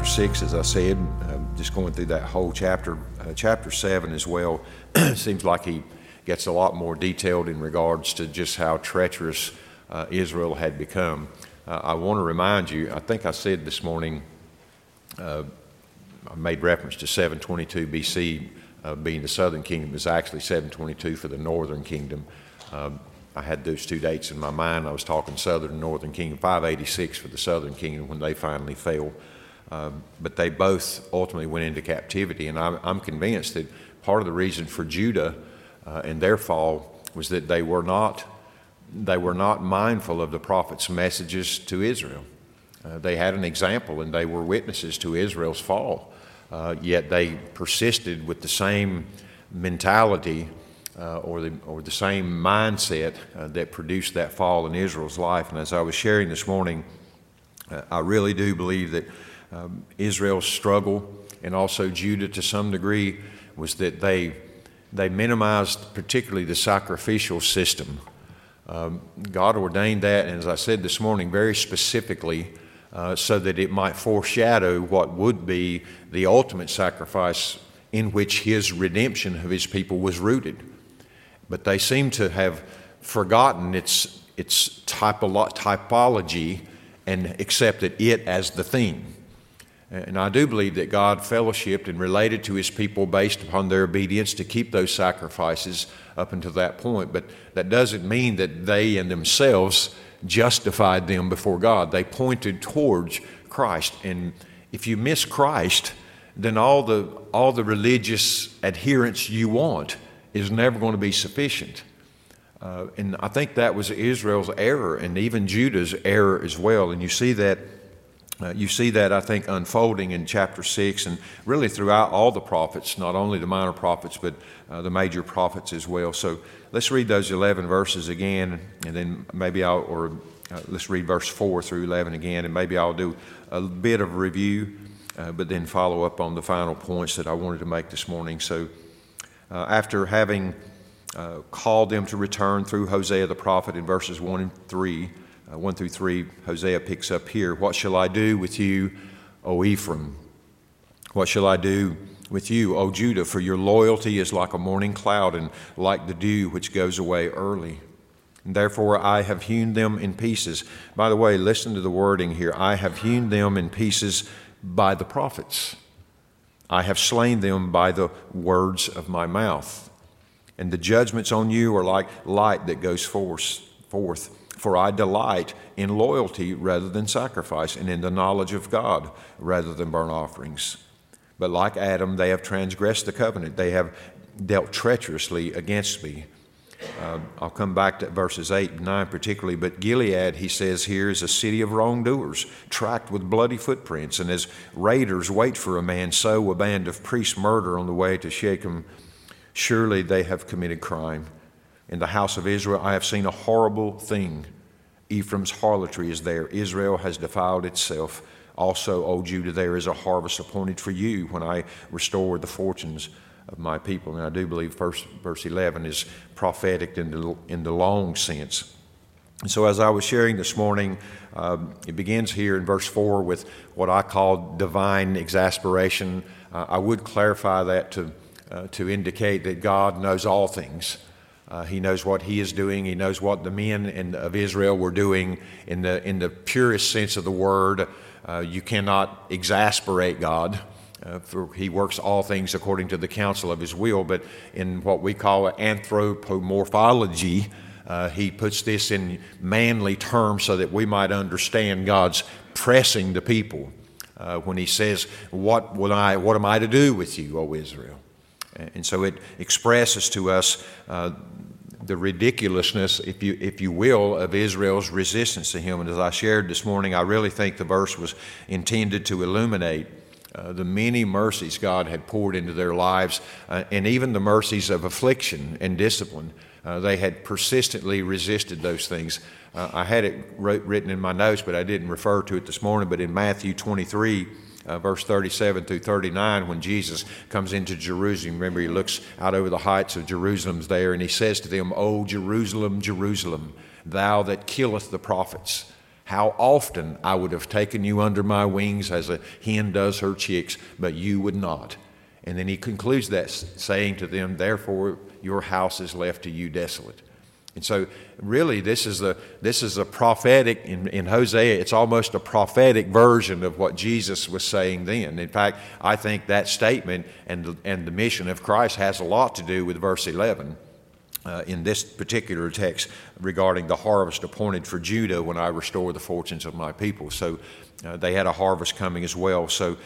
chapter 6, as I said, uh, just going through that whole chapter. Uh, chapter 7 as well seems like he gets a lot more detailed in regards to just how treacherous uh, Israel had become. Uh, I want to remind you, I think I said this morning, uh, I made reference to 722 BC uh, being the southern kingdom. It's actually 722 for the northern kingdom. Um, I had those two dates in my mind. I was talking Southern and Northern Kingdom, 586 for the Southern Kingdom when they finally fell. Um, but they both ultimately went into captivity. And I'm, I'm convinced that part of the reason for Judah uh, and their fall was that they were not they were not mindful of the prophet's messages to Israel. Uh, they had an example and they were witnesses to Israel's fall, uh, yet they persisted with the same mentality uh, or, the, or the same mindset uh, that produced that fall in Israel's life. And as I was sharing this morning, uh, I really do believe that um, Israel's struggle and also Judah to some degree was that they, they minimized particularly the sacrificial system. Um, God ordained that, and as I said this morning, very specifically uh, so that it might foreshadow what would be the ultimate sacrifice in which His redemption of His people was rooted but they seem to have forgotten its, its typolo- typology and accepted it as the theme. And I do believe that God fellowshipped and related to his people based upon their obedience to keep those sacrifices up until that point. But that doesn't mean that they and themselves justified them before God. They pointed towards Christ. And if you miss Christ, then all the, all the religious adherence you want is never going to be sufficient. Uh, and I think that was Israel's error and even Judah's error as well. And you see that. Uh, you see that, I think, unfolding in chapter 6 and really throughout all the prophets, not only the minor prophets, but uh, the major prophets as well. So let's read those 11 verses again, and then maybe I'll, or uh, let's read verse 4 through 11 again, and maybe I'll do a bit of review, uh, but then follow up on the final points that I wanted to make this morning. So uh, after having uh, called them to return through Hosea the prophet in verses 1 and 3, uh, 1 through 3, Hosea picks up here What shall I do with you, O Ephraim? What shall I do with you, O Judah? For your loyalty is like a morning cloud and like the dew which goes away early. And therefore I have hewn them in pieces. By the way, listen to the wording here I have hewn them in pieces by the prophets. I have slain them by the words of my mouth. And the judgments on you are like light that goes forth. forth. For I delight in loyalty rather than sacrifice, and in the knowledge of God rather than burnt offerings. But like Adam, they have transgressed the covenant. They have dealt treacherously against me. Uh, I'll come back to verses 8 and 9 particularly, but Gilead, he says here, is a city of wrongdoers, tracked with bloody footprints. And as raiders wait for a man, so a band of priests murder on the way to Shechem. Surely they have committed crime. In the house of Israel, I have seen a horrible thing. Ephraim's harlotry is there. Israel has defiled itself. Also, O Judah, there is a harvest appointed for you when I restore the fortunes of my people. And I do believe first, verse 11 is prophetic in the, in the long sense. And so, as I was sharing this morning, um, it begins here in verse 4 with what I call divine exasperation. Uh, I would clarify that to, uh, to indicate that God knows all things. Uh, he knows what he is doing. He knows what the men in, of Israel were doing in the, in the purest sense of the word. Uh, you cannot exasperate God. Uh, for he works all things according to the counsel of his will, but in what we call anthropomorphology, uh, he puts this in manly terms so that we might understand God's pressing the people uh, when he says, what, would I, what am I to do with you, O Israel? And so it expresses to us uh, the ridiculousness, if you, if you will, of Israel's resistance to him. And as I shared this morning, I really think the verse was intended to illuminate uh, the many mercies God had poured into their lives, uh, and even the mercies of affliction and discipline. Uh, they had persistently resisted those things. Uh, I had it wrote, written in my notes, but I didn't refer to it this morning. But in Matthew 23, uh, verse 37 through 39, when Jesus comes into Jerusalem, remember he looks out over the heights of Jerusalem's there, and he says to them, O Jerusalem, Jerusalem, thou that killeth the prophets how often I would have taken you under my wings as a hen does her chicks, but you would not. And then he concludes that saying to them, Therefore, your house is left to you desolate. And so, really, this is a, this is a prophetic, in, in Hosea, it's almost a prophetic version of what Jesus was saying then. In fact, I think that statement and the, and the mission of Christ has a lot to do with verse 11. Uh, in this particular text regarding the harvest appointed for Judah when I restore the fortunes of my people. So uh, they had a harvest coming as well. So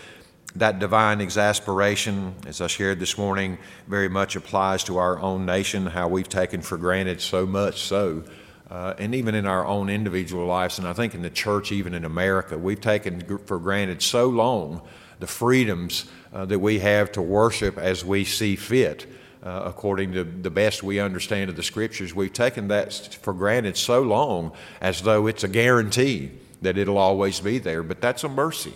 that divine exasperation, as I shared this morning, very much applies to our own nation, how we've taken for granted so much so. Uh, and even in our own individual lives, and I think in the church, even in America, we've taken for granted so long the freedoms uh, that we have to worship as we see fit. Uh, according to the best we understand of the scriptures, we've taken that for granted so long as though it's a guarantee that it'll always be there. But that's a mercy.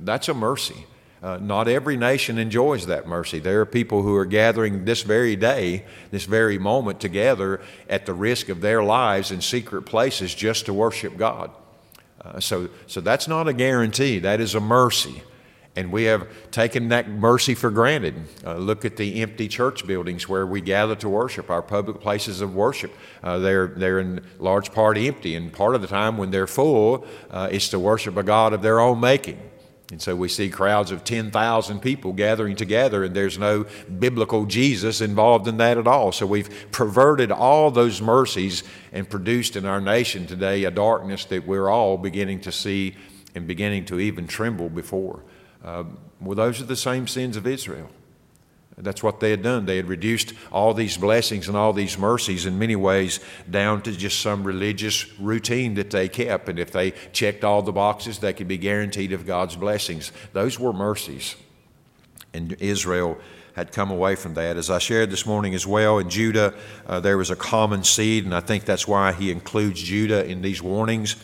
That's a mercy. Uh, not every nation enjoys that mercy. There are people who are gathering this very day, this very moment together at the risk of their lives in secret places just to worship God. Uh, so, so that's not a guarantee, that is a mercy. And we have taken that mercy for granted. Uh, look at the empty church buildings where we gather to worship, our public places of worship. Uh, they're, they're in large part empty, and part of the time when they're full, uh, it's to worship a God of their own making. And so we see crowds of 10,000 people gathering together, and there's no biblical Jesus involved in that at all. So we've perverted all those mercies and produced in our nation today a darkness that we're all beginning to see and beginning to even tremble before. Uh, well, those are the same sins of Israel. That's what they had done. They had reduced all these blessings and all these mercies in many ways down to just some religious routine that they kept. And if they checked all the boxes, they could be guaranteed of God's blessings. Those were mercies. And Israel had come away from that. As I shared this morning as well, in Judah, uh, there was a common seed, and I think that's why he includes Judah in these warnings.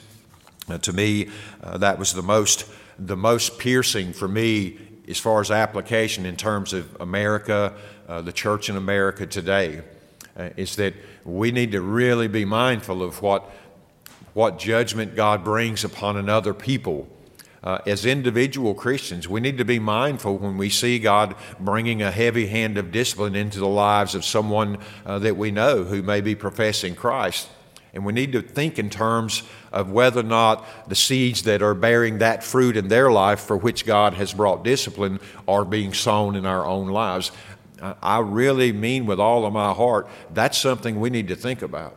Uh, to me, uh, that was the most, the most piercing for me as far as application in terms of America, uh, the church in America today, uh, is that we need to really be mindful of what, what judgment God brings upon another people. Uh, as individual Christians, we need to be mindful when we see God bringing a heavy hand of discipline into the lives of someone uh, that we know who may be professing Christ. And we need to think in terms of whether or not the seeds that are bearing that fruit in their life for which God has brought discipline are being sown in our own lives. I really mean with all of my heart, that's something we need to think about.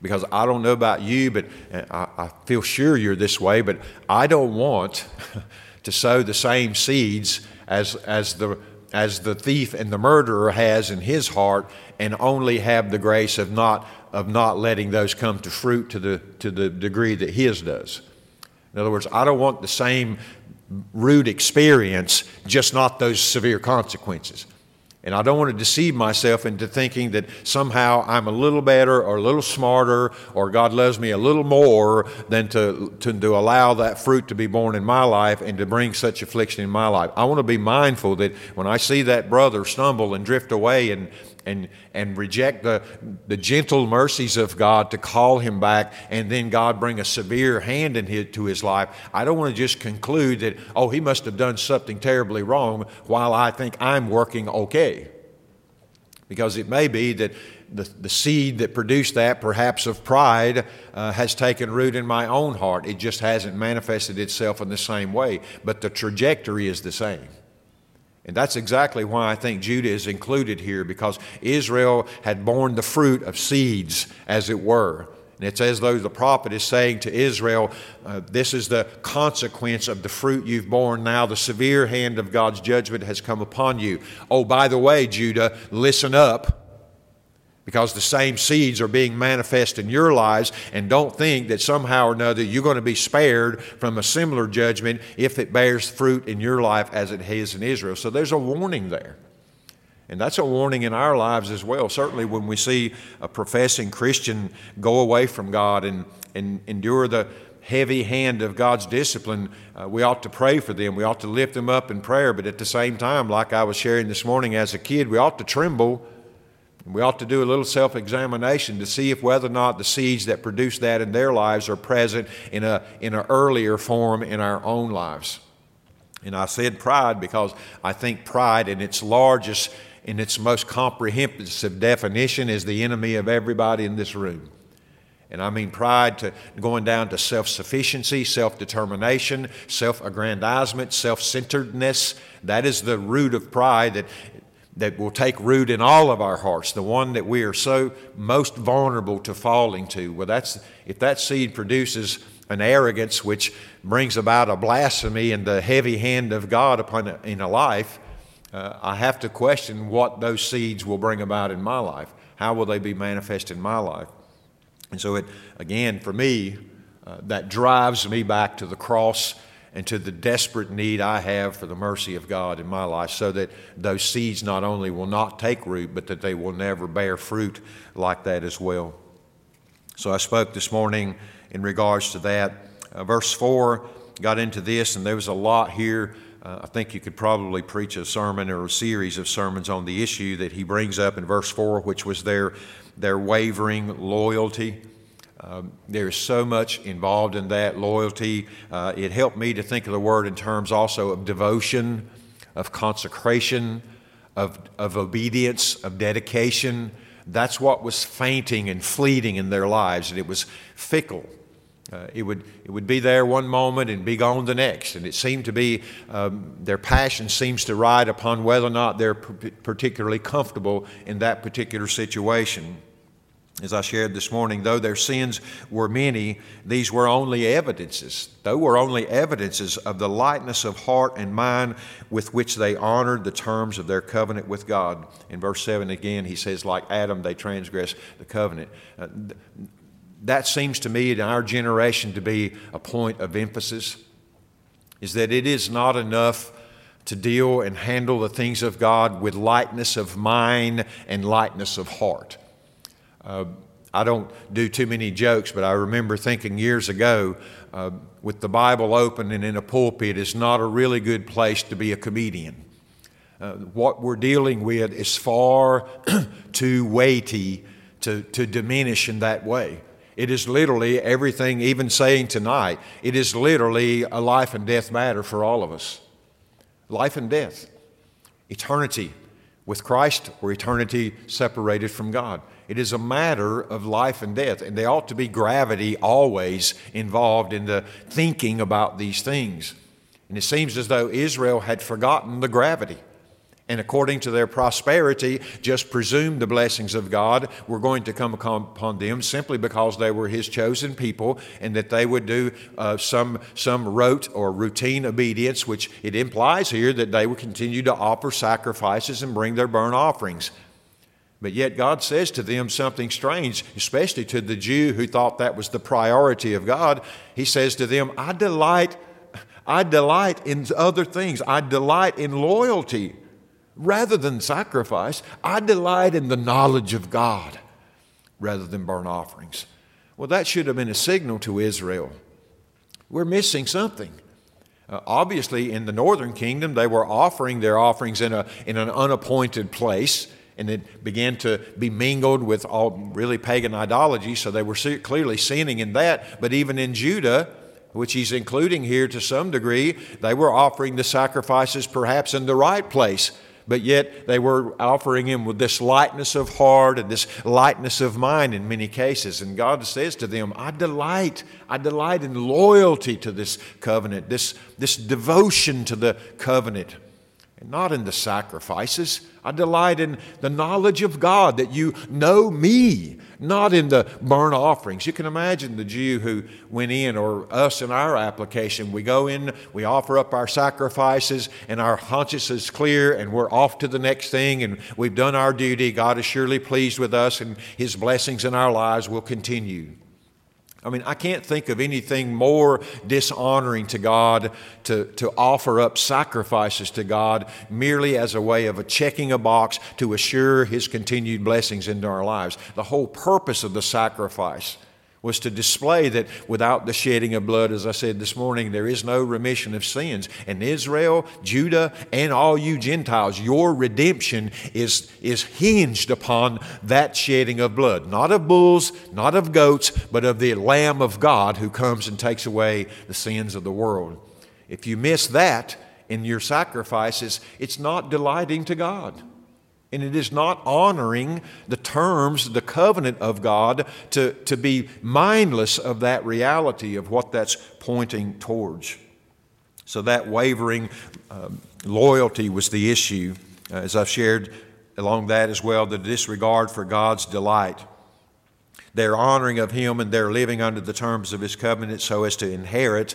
Because I don't know about you, but uh, I, I feel sure you're this way, but I don't want to sow the same seeds as, as the as the thief and the murderer has in his heart and only have the grace of not of not letting those come to fruit to the, to the degree that his does. In other words, I don't want the same rude experience, just not those severe consequences. And I don't want to deceive myself into thinking that somehow I'm a little better or a little smarter or God loves me a little more than to, to, to, allow that fruit to be born in my life and to bring such affliction in my life. I want to be mindful that when I see that brother stumble and drift away and, and, and reject the, the gentle mercies of God to call him back, and then God bring a severe hand in his, to his life. I don't want to just conclude that, oh, he must have done something terribly wrong while I think I'm working okay. Because it may be that the, the seed that produced that, perhaps of pride, uh, has taken root in my own heart. It just hasn't manifested itself in the same way, but the trajectory is the same. And that's exactly why I think Judah is included here, because Israel had borne the fruit of seeds, as it were. And it's as though the prophet is saying to Israel, uh, This is the consequence of the fruit you've borne. Now the severe hand of God's judgment has come upon you. Oh, by the way, Judah, listen up because the same seeds are being manifest in your lives, and don't think that somehow or another you're going to be spared from a similar judgment if it bears fruit in your life as it has in Israel. So there's a warning there. And that's a warning in our lives as well. Certainly, when we see a professing Christian go away from God and, and endure the heavy hand of God's discipline, uh, we ought to pray for them. We ought to lift them up in prayer. But at the same time, like I was sharing this morning as a kid, we ought to tremble We ought to do a little self examination to see if whether or not the seeds that produce that in their lives are present in, a, in an earlier form in our own lives. And I said pride because I think pride in its largest, in its most comprehensive definition is the enemy of everybody in this room. And I mean pride to going down to self sufficiency, self determination, self aggrandizement, self centeredness. That is the root of pride that, that will take root in all of our hearts, the one that we are so most vulnerable to falling to. Well, that's, if that seed produces an arrogance which brings about a blasphemy and the heavy hand of God upon a, in a life, uh, I have to question what those seeds will bring about in my life. How will they be manifest in my life? And so, it again, for me, uh, that drives me back to the cross and to the desperate need I have for the mercy of God in my life so that those seeds not only will not take root, but that they will never bear fruit like that as well. So I spoke this morning in regards to that. Uh, verse 4 got into this, and there was a lot here. Uh, I think you could probably preach a sermon or a series of sermons on the issue that he brings up in verse 4, which was their, their wavering loyalty. Um, there's so much involved in that loyalty. Uh, it helped me to think of the word in terms also of devotion, of consecration, of, of obedience, of dedication. That's what was fainting and fleeting in their lives, and it was fickle. Uh, it, would, it would be there one moment and be gone the next. And it seemed to be, um, their passion seems to ride upon whether or not they're particularly comfortable in that particular situation. As I shared this morning, though their sins were many, these were only evidences. Though were only evidences of the lightness of heart and mind with which they honored the terms of their covenant with God. In verse 7 again, he says, like Adam, they transgressed the covenant. Uh, that seems to me in our generation to be a point of emphasis, is that it is not enough to deal and handle the things of God with lightness of mind and lightness of heart. Uh, I don't do too many jokes, but I remember thinking years ago uh, with the Bible open and in a pulpit is not a really good place to be a comedian. Uh, what we're dealing with is far too weighty to, to diminish in that way. It is literally everything, even saying tonight, it is literally a life and death matter for all of us. Life and death, eternity with Christ or eternity separated from God. It is a matter of life and death, and there ought to be gravity always involved in the thinking about these things. And it seems as though Israel had forgotten the gravity. And according to their prosperity, just presumed the blessings of God were going to come upon them simply because they were His chosen people and that they would do uh, some, some rote or routine obedience, which it implies here that they would continue to offer sacrifices and bring their burnt offerings. But yet God says to them something strange, especially to the Jew who thought that was the priority of God. He says to them, I delight, I delight in other things. I delight in loyalty rather than sacrifice. I delight in the knowledge of God rather than burnt offerings. Well, that should have been a signal to Israel. We're missing something. Uh, obviously, in the northern kingdom, they were offering their offerings in, a, in an unappointed place and it began to be mingled with all really pagan ideology. So they were clearly sinning in that. But even in Judah, which he's including here to some degree, they were offering the sacrifices perhaps in the right place. But yet they were offering him with this lightness of heart and this lightness of mind in many cases. And God says to them, I delight, I delight in loyalty to this covenant, this, this devotion to the covenant not in the sacrifices. I delight in the knowledge of God, that you know me, not in the burnt offerings. You can imagine the Jew who went in, or us in our application. We go in, we offer up our sacrifices, and our conscience is clear, and we're off to the next thing, and we've done our duty. God is surely pleased with us, and His blessings in our lives will continue. I mean, I can't think of anything more dishonoring to God to, to offer up sacrifices to God merely as a way of a checking a box to assure His continued blessings into our lives. The whole purpose of the sacrifice was to display that without the shedding of blood, as I said this morning, there is no remission of sins. And Israel, Judah, and all you Gentiles, your redemption is, is hinged upon that shedding of blood. Not of bulls, not of goats, but of the Lamb of God who comes and takes away the sins of the world. If you miss that in your sacrifices, it's not delighting to God. And it is not honoring the terms, the covenant of God, to, to be mindless of that reality of what that's pointing towards. So that wavering um, loyalty was the issue. Uh, as I've shared along that as well, the disregard for God's delight. Their honoring of Him and their living under the terms of His covenant so as to inherit,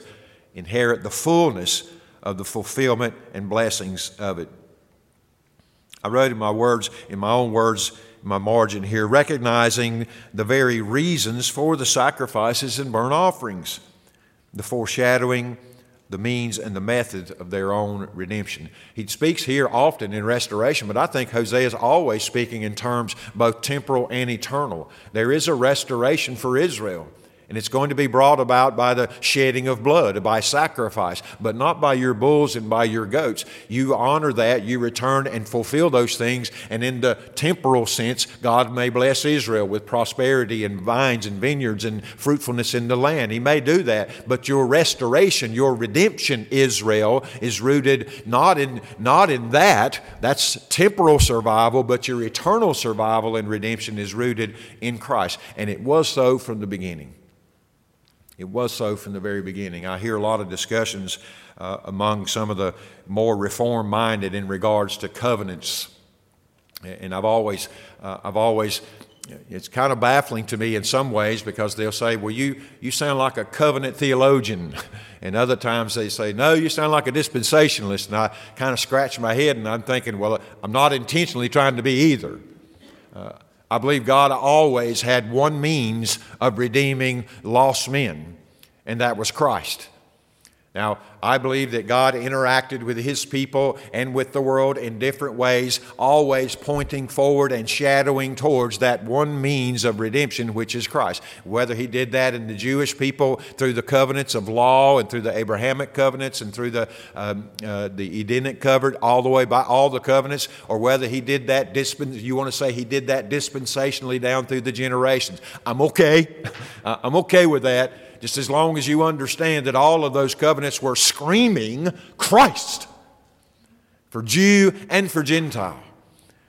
inherit the fullness of the fulfillment and blessings of it. I wrote in my words, in my own words, in my margin here, recognizing the very reasons for the sacrifices and burnt offerings, the foreshadowing, the means, and the method of their own redemption. He speaks here often in restoration, but I think Hosea is always speaking in terms both temporal and eternal. There is a restoration for Israel. And it's going to be brought about by the shedding of blood, by sacrifice, but not by your bulls and by your goats. You honor that, you return and fulfill those things. And in the temporal sense, God may bless Israel with prosperity and vines and vineyards and fruitfulness in the land. He may do that. But your restoration, your redemption, Israel, is rooted not in, not in that. That's temporal survival, but your eternal survival and redemption is rooted in Christ. And it was so from the beginning. It was so from the very beginning. I hear a lot of discussions uh, among some of the more reform minded in regards to covenants. And I've always, uh, I've always, it's kind of baffling to me in some ways because they'll say, Well, you, you sound like a covenant theologian. And other times they say, No, you sound like a dispensationalist. And I kind of scratch my head and I'm thinking, Well, I'm not intentionally trying to be either. Uh, I believe God always had one means of redeeming lost men, and that was Christ. Now, I believe that God interacted with His people and with the world in different ways, always pointing forward and shadowing towards that one means of redemption, which is Christ. Whether He did that in the Jewish people through the covenants of law and through the Abrahamic covenants and through the, um, uh, the Edenic covenant, all the way by all the covenants, or whether He did that, dispens- you want to say He did that dispensationally down through the generations. I'm okay. I'm okay with that just as long as you understand that all of those covenants were screaming Christ for Jew and for Gentile.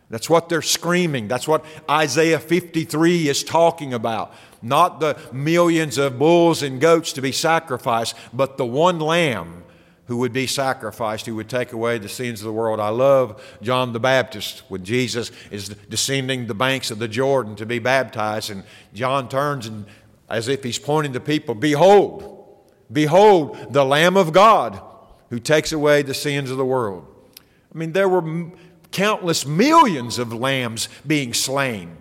That's what they're screaming. That's what Isaiah 53 is talking about. Not the millions of bulls and goats to be sacrificed, but the one lamb who would be sacrificed, who would take away the sins of the world. I love John the Baptist when Jesus is descending the banks of the Jordan to be baptized, and John turns and as if he's pointing to people Behold, behold, the Lamb of God who takes away the sins of the world. I mean, there were countless millions of lambs being slain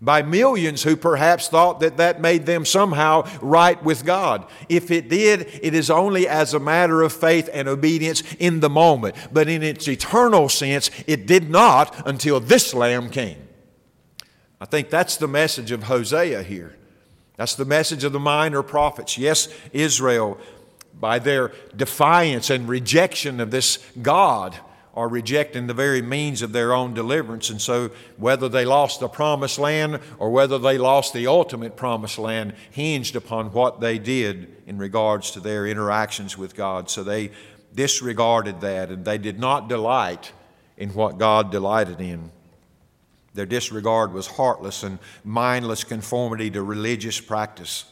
by millions who perhaps thought that that made them somehow right with God. If it did, it is only as a matter of faith and obedience in the moment. But in its eternal sense, it did not until this lamb came. I think that's the message of Hosea here. That's the message of the minor prophets. Yes, Israel, by their defiance and rejection of this God, are rejecting the very means of their own deliverance. And so, whether they lost the promised land or whether they lost the ultimate promised land hinged upon what they did in regards to their interactions with God. So, they disregarded that and they did not delight in what God delighted in. Their disregard was heartless and mindless conformity to religious practice,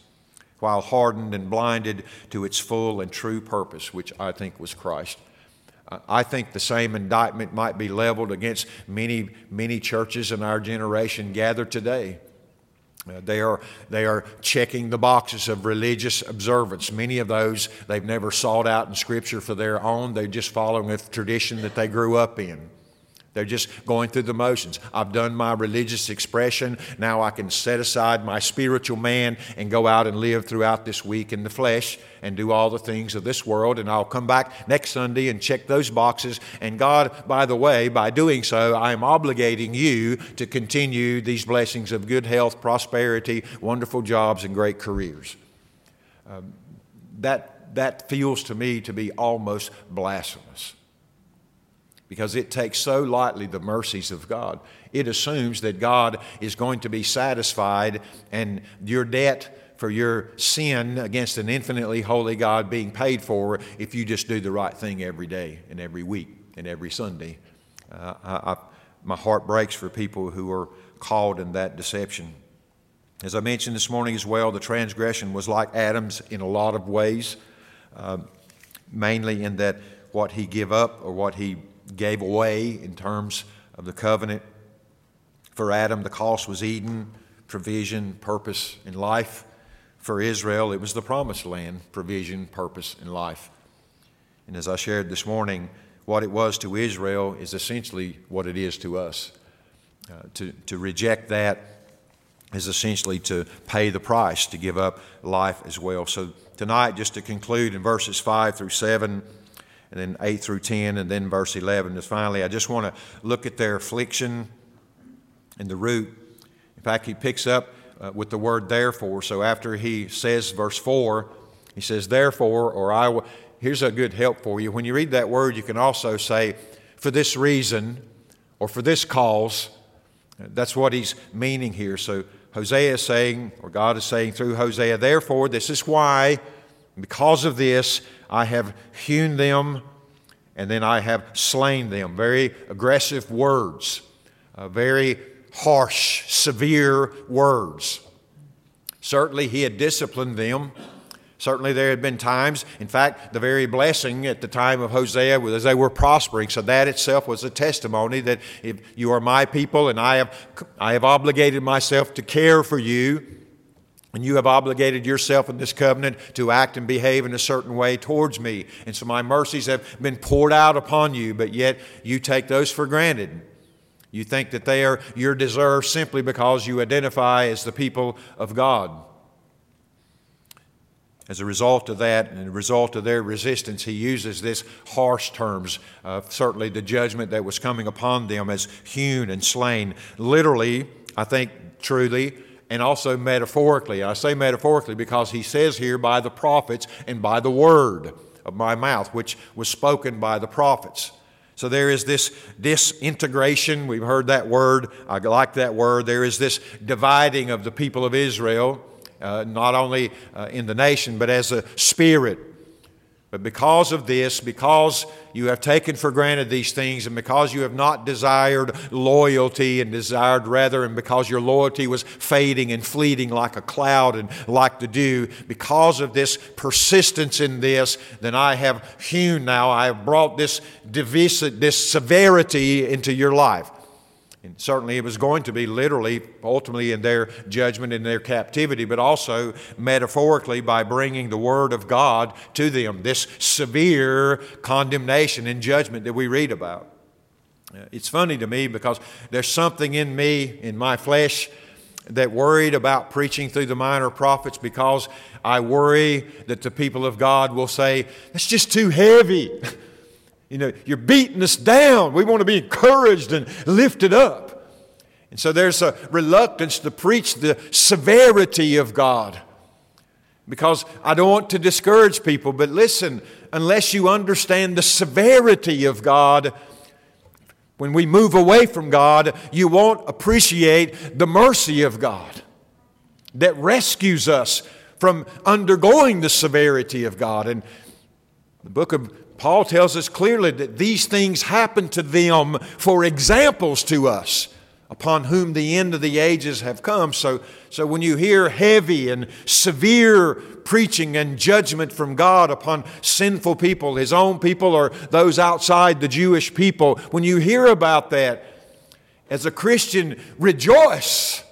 while hardened and blinded to its full and true purpose, which I think was Christ. I think the same indictment might be leveled against many, many churches in our generation gathered today. Uh, they, are, they are checking the boxes of religious observance. Many of those they've never sought out in Scripture for their own, they're just following a tradition that they grew up in. They're just going through the motions. I've done my religious expression. Now I can set aside my spiritual man and go out and live throughout this week in the flesh and do all the things of this world. And I'll come back next Sunday and check those boxes. And God, by the way, by doing so, I am obligating you to continue these blessings of good health, prosperity, wonderful jobs, and great careers. Um, that, that feels to me to be almost blasphemous because it takes so lightly the mercies of God. It assumes that God is going to be satisfied and your debt for your sin against an infinitely holy God being paid for if you just do the right thing every day and every week and every Sunday. Uh, I, I, my heart breaks for people who are caught in that deception. As I mentioned this morning as well, the transgression was like Adam's in a lot of ways, uh, mainly in that what he gave up or what he gave away in terms of the covenant. For Adam, the cost was Eden, provision, purpose, and life. For Israel, it was the promised land, provision, purpose, and life. And as I shared this morning, what it was to Israel is essentially what it is to us. Uh, to, to reject that is essentially to pay the price, to give up life as well. So, tonight, just to conclude in verses 5 through 7, and then 8 through 10, and then verse 11 is finally, I just want to look at their affliction and the root. In fact, he picks up uh, with the word therefore. So after he says verse 4, he says, therefore, or I will. Here's a good help for you. When you read that word, you can also say, for this reason, or for this cause. That's what he's meaning here. So Hosea is saying, or God is saying through Hosea, therefore, this is why, because of this, I have hewn them, and then I have slain them. Very aggressive words, uh, very harsh, severe words. Certainly, he had disciplined them. Certainly, there had been times, in fact, the very blessing at the time of Hosea was as they were prospering. So, that itself was a testimony that if you are my people and I have, I have obligated myself to care for you, and you have obligated yourself in this covenant to act and behave in a certain way towards me. And so my mercies have been poured out upon you, but yet you take those for granted. You think that they are your deserve simply because you identify as the people of God. As a result of that and a result of their resistance, he uses this harsh terms, uh, certainly the judgment that was coming upon them as hewn and slain. Literally, I think truly, and also metaphorically. I say metaphorically because he says here by the prophets and by the word of my mouth, which was spoken by the prophets. So there is this disintegration. We've heard that word. I like that word. There is this dividing of the people of Israel, uh, not only uh, in the nation, but as a spirit but because of this, because you have taken for granted these things, and because you have not desired loyalty and desired rather, and because your loyalty was fading and fleeting like a cloud and like the dew, because of this persistence in this, then I have hewn now, I have brought this, this severity into your life. And certainly it was going to be literally, ultimately, in their judgment, in their captivity, but also metaphorically by bringing the Word of God to them, this severe condemnation and judgment that we read about. Uh, it's funny to me because there's something in me, in my flesh, that worried about preaching through the minor prophets because I worry that the people of God will say, it's just too heavy. You know, you're beating us down. We want to be encouraged and lifted up. And so there's a reluctance to preach the severity of God because I don't want to discourage people. But listen, unless you understand the severity of God, when we move away from God, you won't appreciate the mercy of God that rescues us from undergoing the severity of God. And the book of Paul tells us clearly that these things happen to them for examples to us upon whom the end of the ages have come. So, so when you hear heavy and severe preaching and judgment from God upon sinful people, His own people or those outside the Jewish people, when you hear about that, as a Christian, rejoice.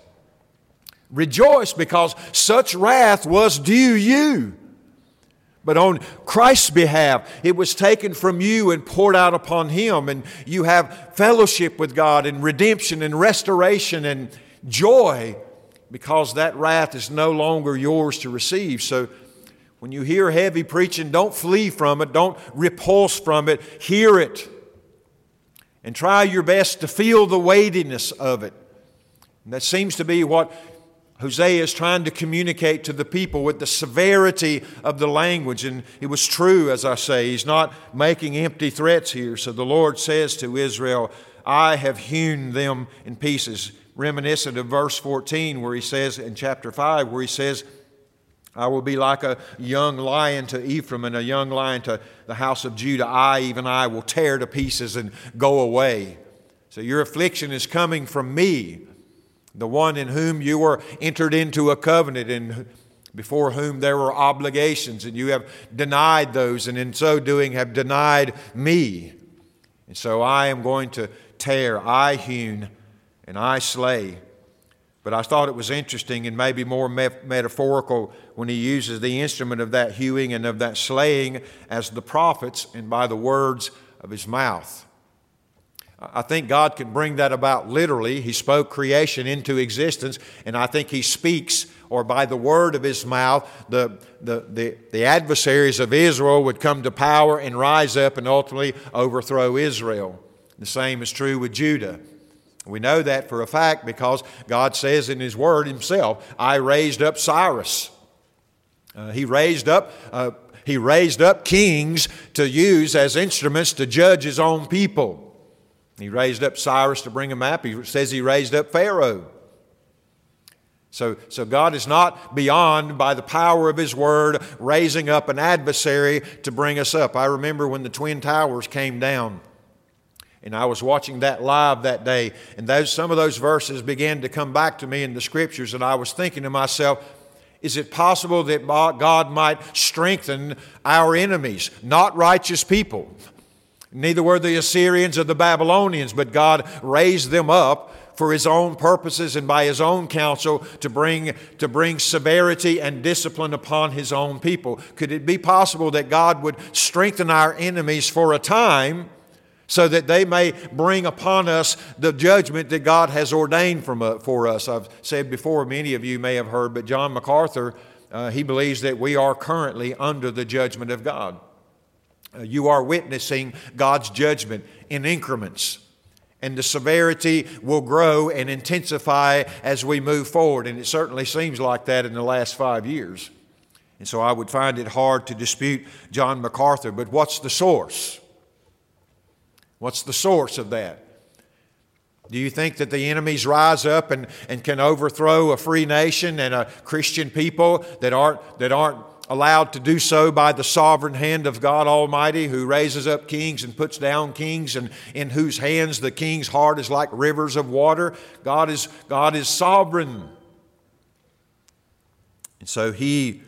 Rejoice because such wrath was due you. But on Christ's behalf. It was taken from you and poured out upon Him, and you have fellowship with God and redemption and restoration and joy because that wrath is no longer yours to receive. So when you hear heavy preaching, don't flee from it, don't repulse from it, hear it, and try your best to feel the weightiness of it. And that seems to be what Hosea is trying to communicate to the people with the severity of the language. And it was true, as I say. He's not making empty threats here. So the Lord says to Israel, I have hewn them in pieces. Reminiscent of verse 14, where he says, in chapter 5, where he says, I will be like a young lion to Ephraim and a young lion to the house of Judah. I, even I, will tear to pieces and go away. So your affliction is coming from me the one in whom you were entered into a covenant and before whom there were obligations, and you have denied those, and in so doing have denied me. And so I am going to tear, I hewn, and I slay. But I thought it was interesting and maybe more me- metaphorical when he uses the instrument of that hewing and of that slaying as the prophets and by the words of his mouth. I think God can bring that about literally. He spoke creation into existence, and I think He speaks, or by the word of His mouth, the, the, the, the, adversaries of Israel would come to power and rise up and ultimately overthrow Israel. The same is true with Judah. We know that for a fact because God says in His Word Himself, I raised up Cyrus. Uh, he raised up. Uh, he raised up kings to use as instruments to judge his own people. He raised up Cyrus to bring him up. He says he raised up Pharaoh. So, so God is not beyond, by the power of His Word, raising up an adversary to bring us up. I remember when the Twin Towers came down, and I was watching that live that day, and those, some of those verses began to come back to me in the Scriptures, and I was thinking to myself, is it possible that God might strengthen our enemies, not righteous people? Neither were the Assyrians or the Babylonians, but God raised them up for his own purposes and by his own counsel to bring, to bring severity and discipline upon his own people. Could it be possible that God would strengthen our enemies for a time so that they may bring upon us the judgment that God has ordained from, uh, for us? I've said before, many of you may have heard, but John MacArthur, uh, he believes that we are currently under the judgment of God. Uh, you are witnessing God's judgment in increments. And the severity will grow and intensify as we move forward. And it certainly seems like that in the last five years. And so I would find it hard to dispute John MacArthur. But what's the source? What's the source of that? Do you think that the enemies rise up and, and can overthrow a free nation and a Christian people that aren't, that aren't allowed to do so by the sovereign hand of God Almighty, who raises up kings and puts down kings, and in whose hands the king's heart is like rivers of water. God is, God is sovereign. And so he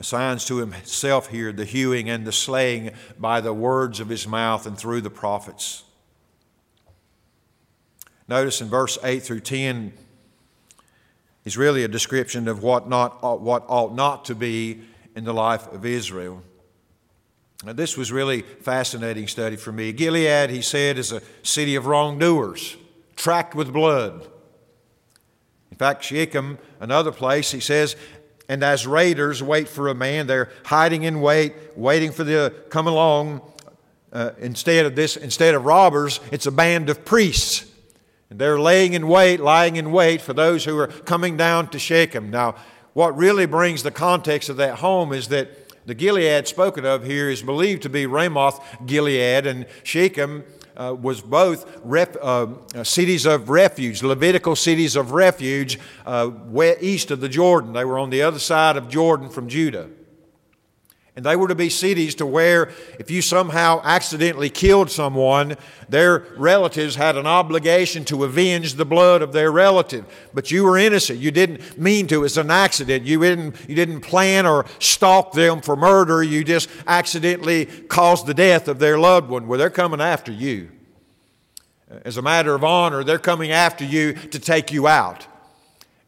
assigns to himself here the hewing and the slaying by the words of his mouth and through the prophets. Notice in verse 8 through 10, is really a description of what, not, what ought not to be in the life of Israel. Now, this was really fascinating study for me. Gilead, he said, is a city of wrongdoers, tracked with blood. In fact, Shechem, another place, he says, and as raiders wait for a man, they're hiding in wait, waiting for the come along. Uh, instead of this, instead of robbers, it's a band of priests and they're laying in wait, lying in wait for those who are coming down to Shechem. Now, what really brings the context of that home is that the Gilead spoken of here is believed to be Ramoth Gilead, and Shechem uh, was both uh, uh cities of refuge, Levitical cities of refuge uh, east of the Jordan. They were on the other side of Jordan from Judah. And they were to be cities to where if you somehow accidentally killed someone, their relatives had an obligation to avenge the blood of their relative. But you were innocent. You didn't mean to. It was an accident. You didn't, you didn't plan or stalk them for murder. You just accidentally caused the death of their loved one. Well, they're coming after you. As a matter of honor, they're coming after you to take you out.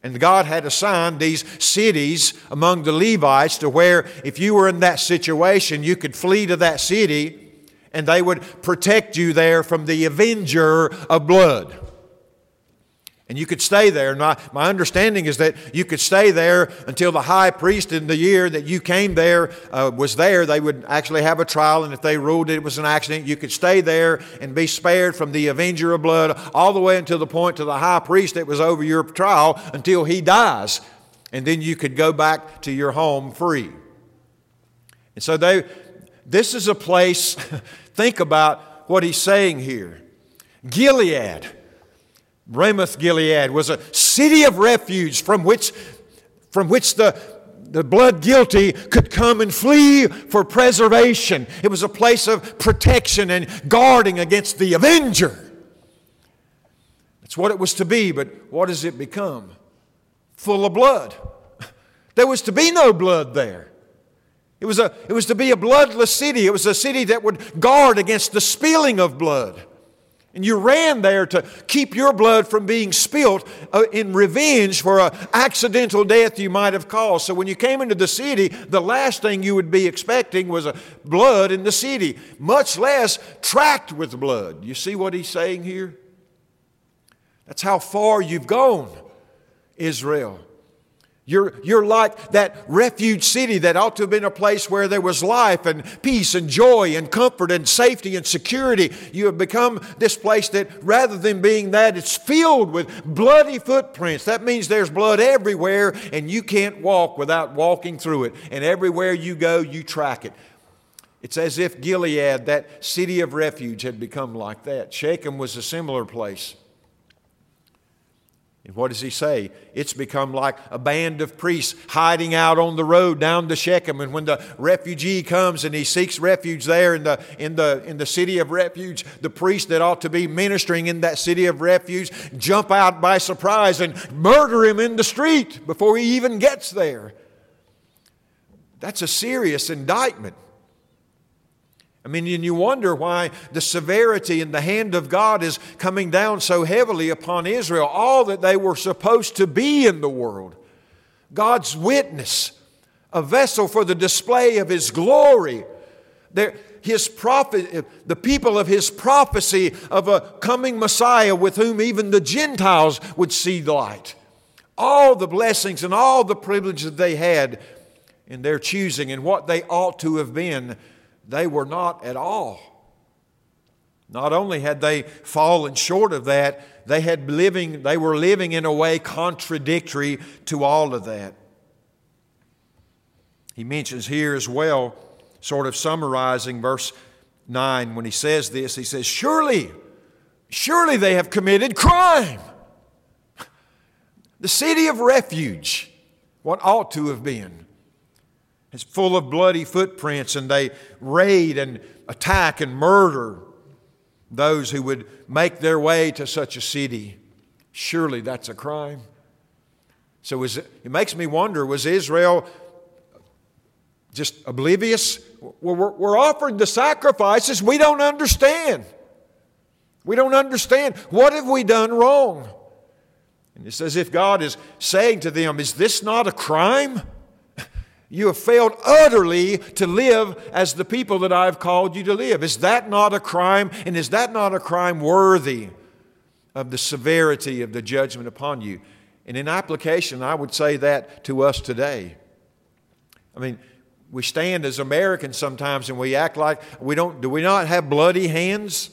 And God had assigned these cities among the Levites to where if you were in that situation, you could flee to that city and they would protect you there from the avenger of blood. And you could stay there. My, my understanding is that you could stay there until the high priest in the year that you came there uh, was there. They would actually have a trial, and if they ruled it was an accident, you could stay there and be spared from the avenger of blood all the way until the point to the high priest that was over your trial until he dies. And then you could go back to your home free. And so they, this is a place, think about what he's saying here. Gilead Ramoth Gilead was a city of refuge from which, from which the, the blood guilty could come and flee for preservation. It was a place of protection and guarding against the avenger. That's what it was to be, but what has it become? Full of blood. There was to be no blood there. It was, a, it was to be a bloodless city. It was a city that would guard against the spilling of blood. And you ran there to keep your blood from being spilt uh, in revenge for an accidental death you might have caused. So when you came into the city, the last thing you would be expecting was a blood in the city, much less tracked with blood. You see what he's saying here? That's how far you've gone, Israel. You're, you're like that refuge city that ought to have been a place where there was life and peace and joy and comfort and safety and security. You have become this place that rather than being that, it's filled with bloody footprints. That means there's blood everywhere and you can't walk without walking through it. And everywhere you go, you track it. It's as if Gilead, that city of refuge, had become like that. Shechem was a similar place. And what does he say? It's become like a band of priests hiding out on the road down to Shechem. And when the refugee comes and he seeks refuge there in the, in the, in the city of refuge, the priests that ought to be ministering in that city of refuge jump out by surprise and murder him in the street before he even gets there. That's a serious indictment. I mean, and you wonder why the severity and the hand of God is coming down so heavily upon Israel, all that they were supposed to be in the world. God's witness, a vessel for the display of His glory. his prophet, the people of His prophecy of a coming Messiah with whom even the Gentiles would see the light. All the blessings and all the privileges that they had in their choosing and what they ought to have been they were not at all. Not only had they fallen short of that, they, had living, they were living in a way contradictory to all of that. He mentions here as well, sort of summarizing verse 9, when he says this, he says, Surely, surely they have committed crime. The city of refuge, what ought to have been. It's full of bloody footprints, and they raid and attack and murder those who would make their way to such a city. Surely that's a crime. So it makes me wonder was Israel just oblivious? We're, offered the sacrifices we don't understand. We don't understand. What have we done wrong? And it's as if God is saying to them, Is this not a crime? You have failed utterly to live as the people that I've called you to live. Is that not a crime? And is that not a crime worthy of the severity of the judgment upon you? And in application, I would say that to us today. I mean, we stand as Americans sometimes and we act like we don't, do we not have bloody hands?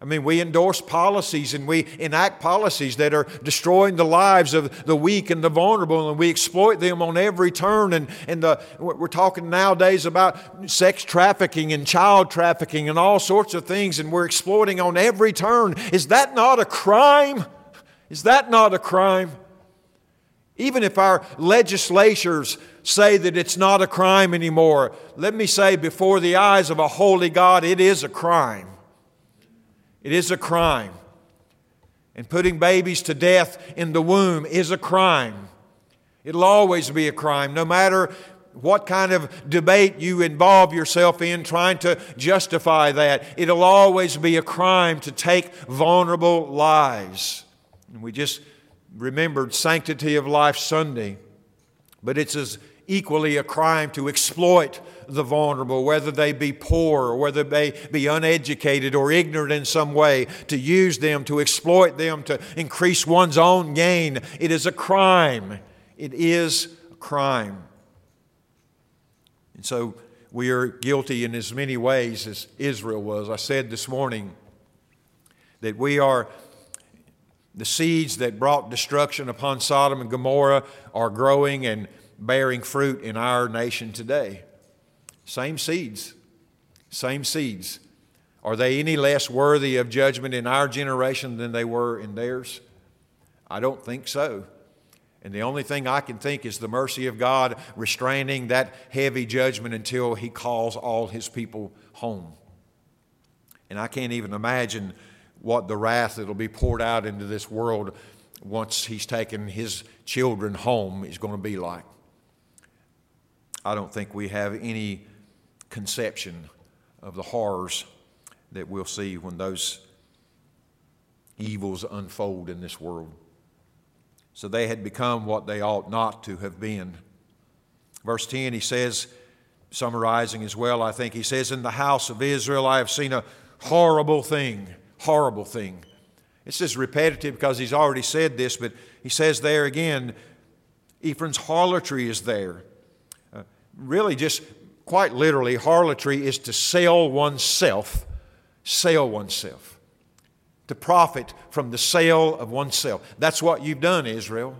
I mean, we endorse policies and we enact policies that are destroying the lives of the weak and the vulnerable, and we exploit them on every turn. And, and the, we're talking nowadays about sex trafficking and child trafficking and all sorts of things, and we're exploiting on every turn. Is that not a crime? Is that not a crime? Even if our legislatures say that it's not a crime anymore, let me say before the eyes of a holy God, it is a crime. It is a crime. And putting babies to death in the womb is a crime. It'll always be a crime, no matter what kind of debate you involve yourself in trying to justify that. It'll always be a crime to take vulnerable lives. And we just remembered Sanctity of Life Sunday, but it's as equally a crime to exploit the vulnerable, whether they be poor or whether they be uneducated or ignorant in some way, to use them, to exploit them, to increase one's own gain. It is a crime. It is a crime. And so we are guilty in as many ways as Israel was. I said this morning that we are the seeds that brought destruction upon Sodom and Gomorrah are growing and bearing fruit in our nation today. Same seeds, same seeds. Are they any less worthy of judgment in our generation than they were in theirs? I don't think so. And the only thing I can think is the mercy of God restraining that heavy judgment until He calls all His people home. And I can't even imagine what the wrath that'll be poured out into this world once he's taken his children home is going to be like. I don't think we have any conception of the horrors that we'll see when those evils unfold in this world. So they had become what they ought not to have been. Verse 10, he says, summarizing as well, I think, he says, In the house of Israel I have seen a horrible thing horrible thing. It's just repetitive because he's already said this, but he says there again, Ephraim's harlotry is there. Really, just quite literally, harlotry is to sell oneself, sell oneself, to profit from the sale of oneself. That's what you've done, Israel.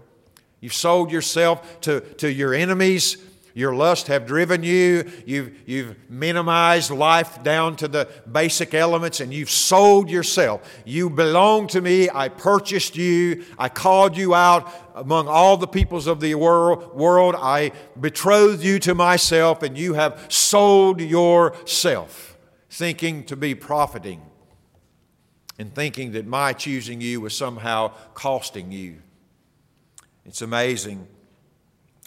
You've sold yourself to, to your enemies your lust have driven you. You've, you've minimized life down to the basic elements and you've sold yourself. You belong to me. I purchased you. I called you out among all the peoples of the world. I betrothed you to myself and you have sold yourself, thinking to be profiting and thinking that my choosing you was somehow costing you. It's amazing.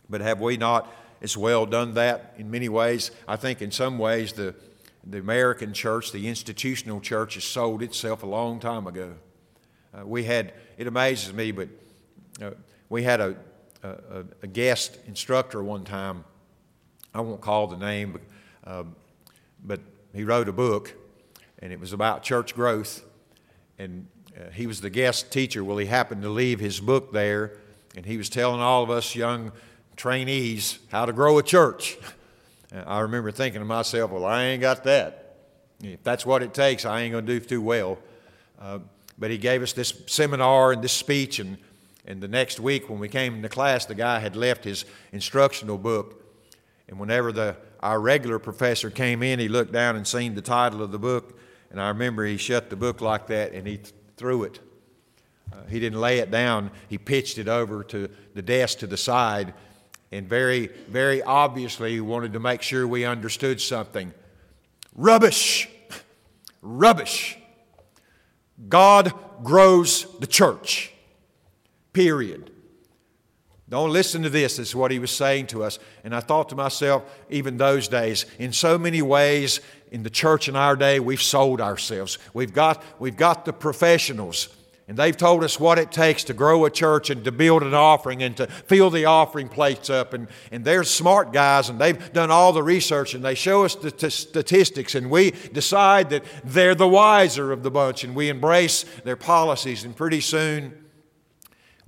But have we not? as well done that in many ways. I think in some ways the, the American church, the institutional church, has sold itself a long time ago. Uh, we had, it amazes me, but uh, we had a, a, a, guest instructor one time. I won't call the name, but, uh, but he wrote a book, and it was about church growth. And uh, he was the guest teacher. Well, he happened to leave his book there, and he was telling all of us young trainees how to grow a church. I remember thinking to myself, well, I ain't got that. If that's what it takes, I ain't going to do too well. Uh, but he gave us this seminar and this speech, and, and the next week when we came into class, the guy had left his instructional book. And whenever the, our regular professor came in, he looked down and seen the title of the book. And I remember he shut the book like that and he th- threw it. Uh, he didn't lay it down, he pitched it over to the desk to the side and very, very obviously he wanted to make sure we understood something. Rubbish! Rubbish! God grows the church. Period. Don't listen to this, is what he was saying to us. And I thought to myself, even those days, in so many ways, in the church in our day, we've sold ourselves. We've got, we've got the professionals and they've told us what it takes to grow a church and to build an offering and to fill the offering plates up. And, and they're smart guys and they've done all the research and they show us the t- statistics and we decide that they're the wiser of the bunch and we embrace their policies. And pretty soon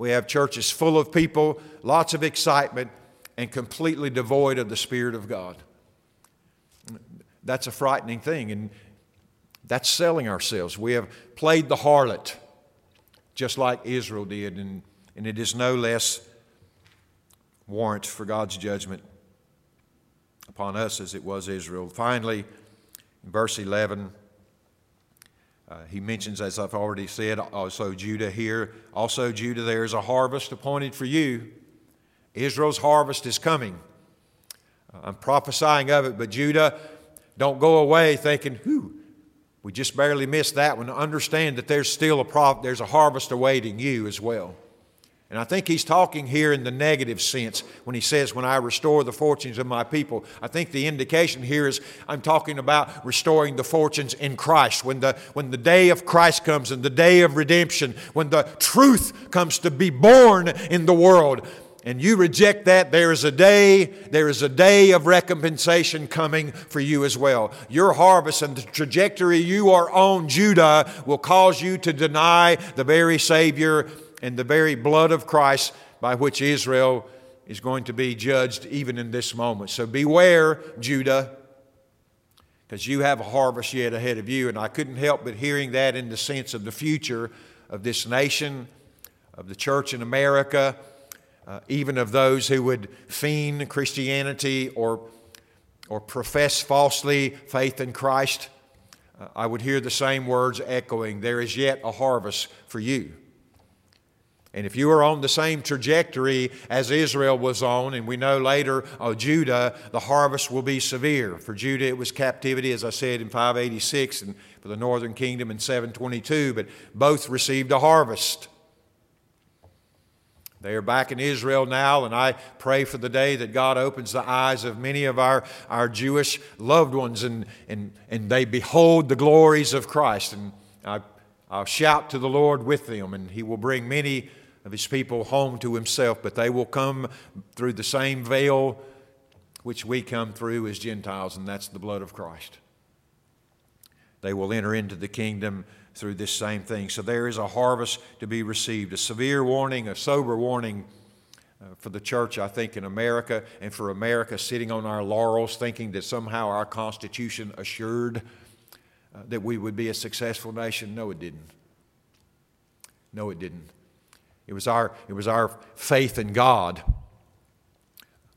we have churches full of people, lots of excitement, and completely devoid of the Spirit of God. That's a frightening thing. And that's selling ourselves. We have played the harlot just like Israel did, and, and it is no less warrant for God's judgment upon us as it was Israel. Finally, in verse 11, uh, he mentions, as I've already said, also Judah here. Also, Judah, there is a harvest appointed for you. Israel's harvest is coming. Uh, I'm prophesying of it, but Judah, don't go away thinking, whew, we just barely missed that one. Understand that there's still a there's a harvest awaiting you as well. And I think he's talking here in the negative sense when he says, When I restore the fortunes of my people. I think the indication here is I'm talking about restoring the fortunes in Christ. When the, when the day of Christ comes and the day of redemption, when the truth comes to be born in the world, and you reject that, there is a day, there is a day of recompensation coming for you as well. Your harvest and the trajectory you are on, Judah, will cause you to deny the very Savior and the very blood of Christ by which Israel is going to be judged even in this moment. So beware, Judah, because you have a harvest yet ahead of you. And I couldn't help but hearing that in the sense of the future of this nation, of the church in America, uh, even of those who would feign Christianity or, or profess falsely faith in Christ. Uh, I would hear the same words echoing There is yet a harvest for you. And if you are on the same trajectory as Israel was on, and we know later of Judah, the harvest will be severe. For Judah, it was captivity, as I said, in 586, and for the northern kingdom in 722, but both received a harvest. They are back in Israel now, and I pray for the day that God opens the eyes of many of our, our Jewish loved ones and, and, and they behold the glories of Christ. And I, I'll shout to the Lord with them, and He will bring many of his people home to himself, but they will come through the same veil which we come through as Gentiles, and that's the blood of Christ. They will enter into the kingdom through this same thing. So there is a harvest to be received, a severe warning, a sober warning. Uh, for the church, I think, in America, and for America sitting on our laurels, thinking that somehow our Constitution assured uh, that we would be a successful nation. No, it didn't. No, it didn't. It was our, it was our faith in God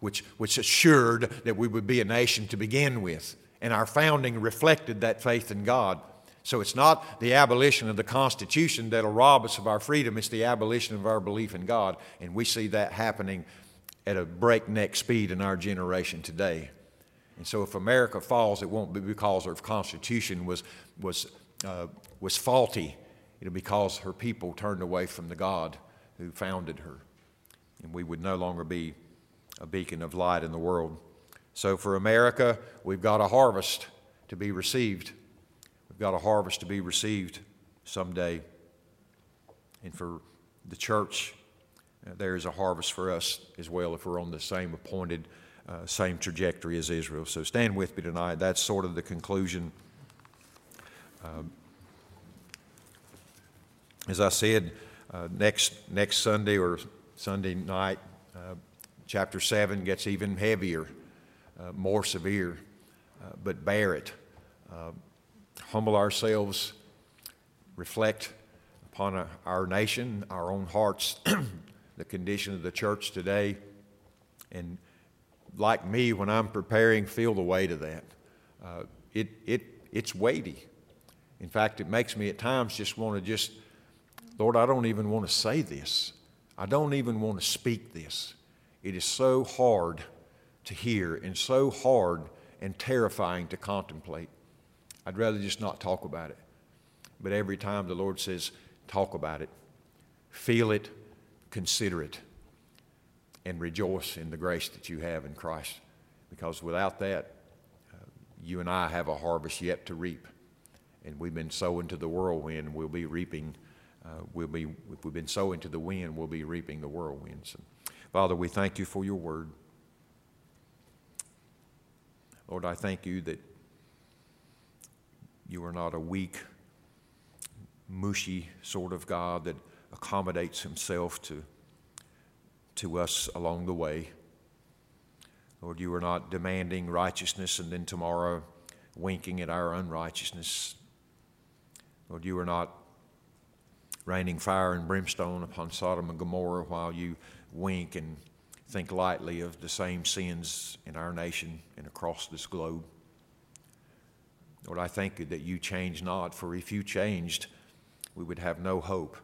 which, which assured that we would be a nation to begin with. And our founding reflected that faith in God. So it's not the abolition of the Constitution that'll rob us of our freedom, it's the abolition of our belief in God. And we see that happening at a breakneck speed in our generation today. And so if America falls, it won't be because her Constitution was, was, uh, was faulty. It'll be because her people turned away from the God who founded her. And we would no longer be a beacon of light in the world. So for America, we've got a harvest to be received. We've got a harvest to be received someday. And for the church, uh, there is a harvest for us as well if we're on the same appointed, uh, same trajectory as Israel. So stand with me tonight. That's sort of the conclusion. Um, as I said, next, next Sunday or Sunday night, uh, chapter 7 gets even heavier, uh, more severe, uh, but bear it. Uh, humble ourselves, reflect upon our nation, our own hearts, the condition of the church today, and like me, when I'm preparing, feel the weight of that. Uh, it, it, it's weighty. In fact, it makes me at times just want to just Lord, I don't even want to say this. I don't even want to speak this. It is so hard to hear and so hard and terrifying to contemplate. I'd rather just not talk about it. But every time the Lord says, talk about it, feel it, consider it, and rejoice in the grace that you have in Christ. Because without that, uh, you and I have a harvest yet to reap. And we've been sowing to the whirlwind, we'll be reaping uh, we'll be, if we've been sowing to the wind, we'll be reaping the whirlwinds. Father, we thank you for your word. Lord, I thank you that you are not a weak, mushy sort of God that accommodates himself to, to us along the way. Lord, you are not demanding righteousness and then tomorrow winking at our unrighteousness. Lord, you are not raining fire and brimstone upon Sodom and Gomorrah while you wink and think lightly of the same sins in our nation and across this globe. Lord, I thank you that you change not, for if you changed, we would have no hope.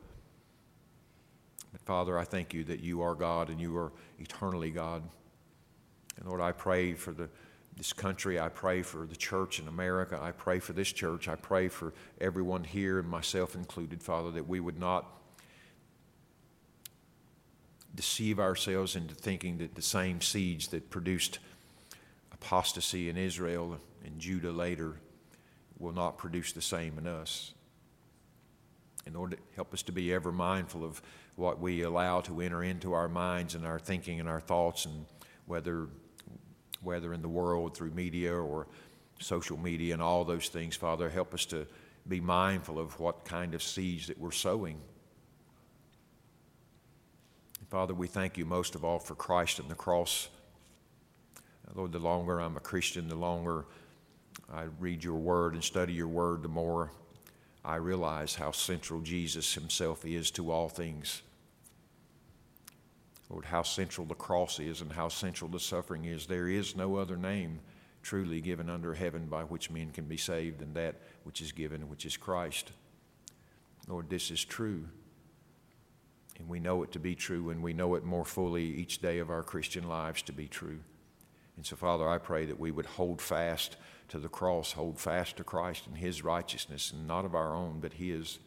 But Father, I thank you that you are God and you are eternally God. And Lord, I pray for the this country. I pray for the church in America. I pray for this church. I pray for everyone here, and myself included, Father, that we would not deceive ourselves into thinking that the same seeds that produced apostasy in Israel and Judah later will not produce the same in us. In order to help us to be ever mindful of what we allow to enter into our minds and our thinking and our thoughts, and whether, whether in the world through media or social media and all those things, Father, help us to be mindful of what kind of seeds that we're sowing. Father, we thank you most of all for Christ and the cross. Lord, the longer I'm a Christian, the longer I read your word and study your word, the more I realize how central Jesus himself is to all things. Lord, how central the cross is and how central the suffering is. There is no other name truly given under heaven by which men can be saved than that which is given, which is Christ. Lord, this is true. And we know it to be true, and we know it more fully each day of our Christian lives to be true. And so, Father, I pray that we would hold fast to the cross, hold fast to Christ and His righteousness, and not of our own, but His.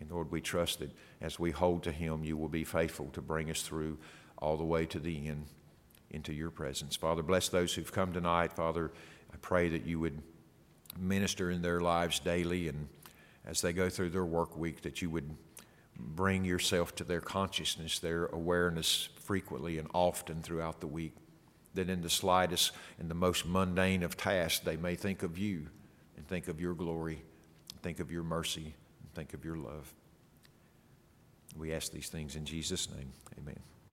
And Lord, we trust that as we hold to Him, you will be faithful to bring us through all the way to the end into your presence. Father, bless those who've come tonight. Father, I pray that you would minister in their lives daily and as they go through their work week, that you would bring yourself to their consciousness, their awareness frequently and often throughout the week. That in the slightest and the most mundane of tasks, they may think of you and think of your glory, think of your mercy, think of your love. We ask these things in Jesus' name. Amen.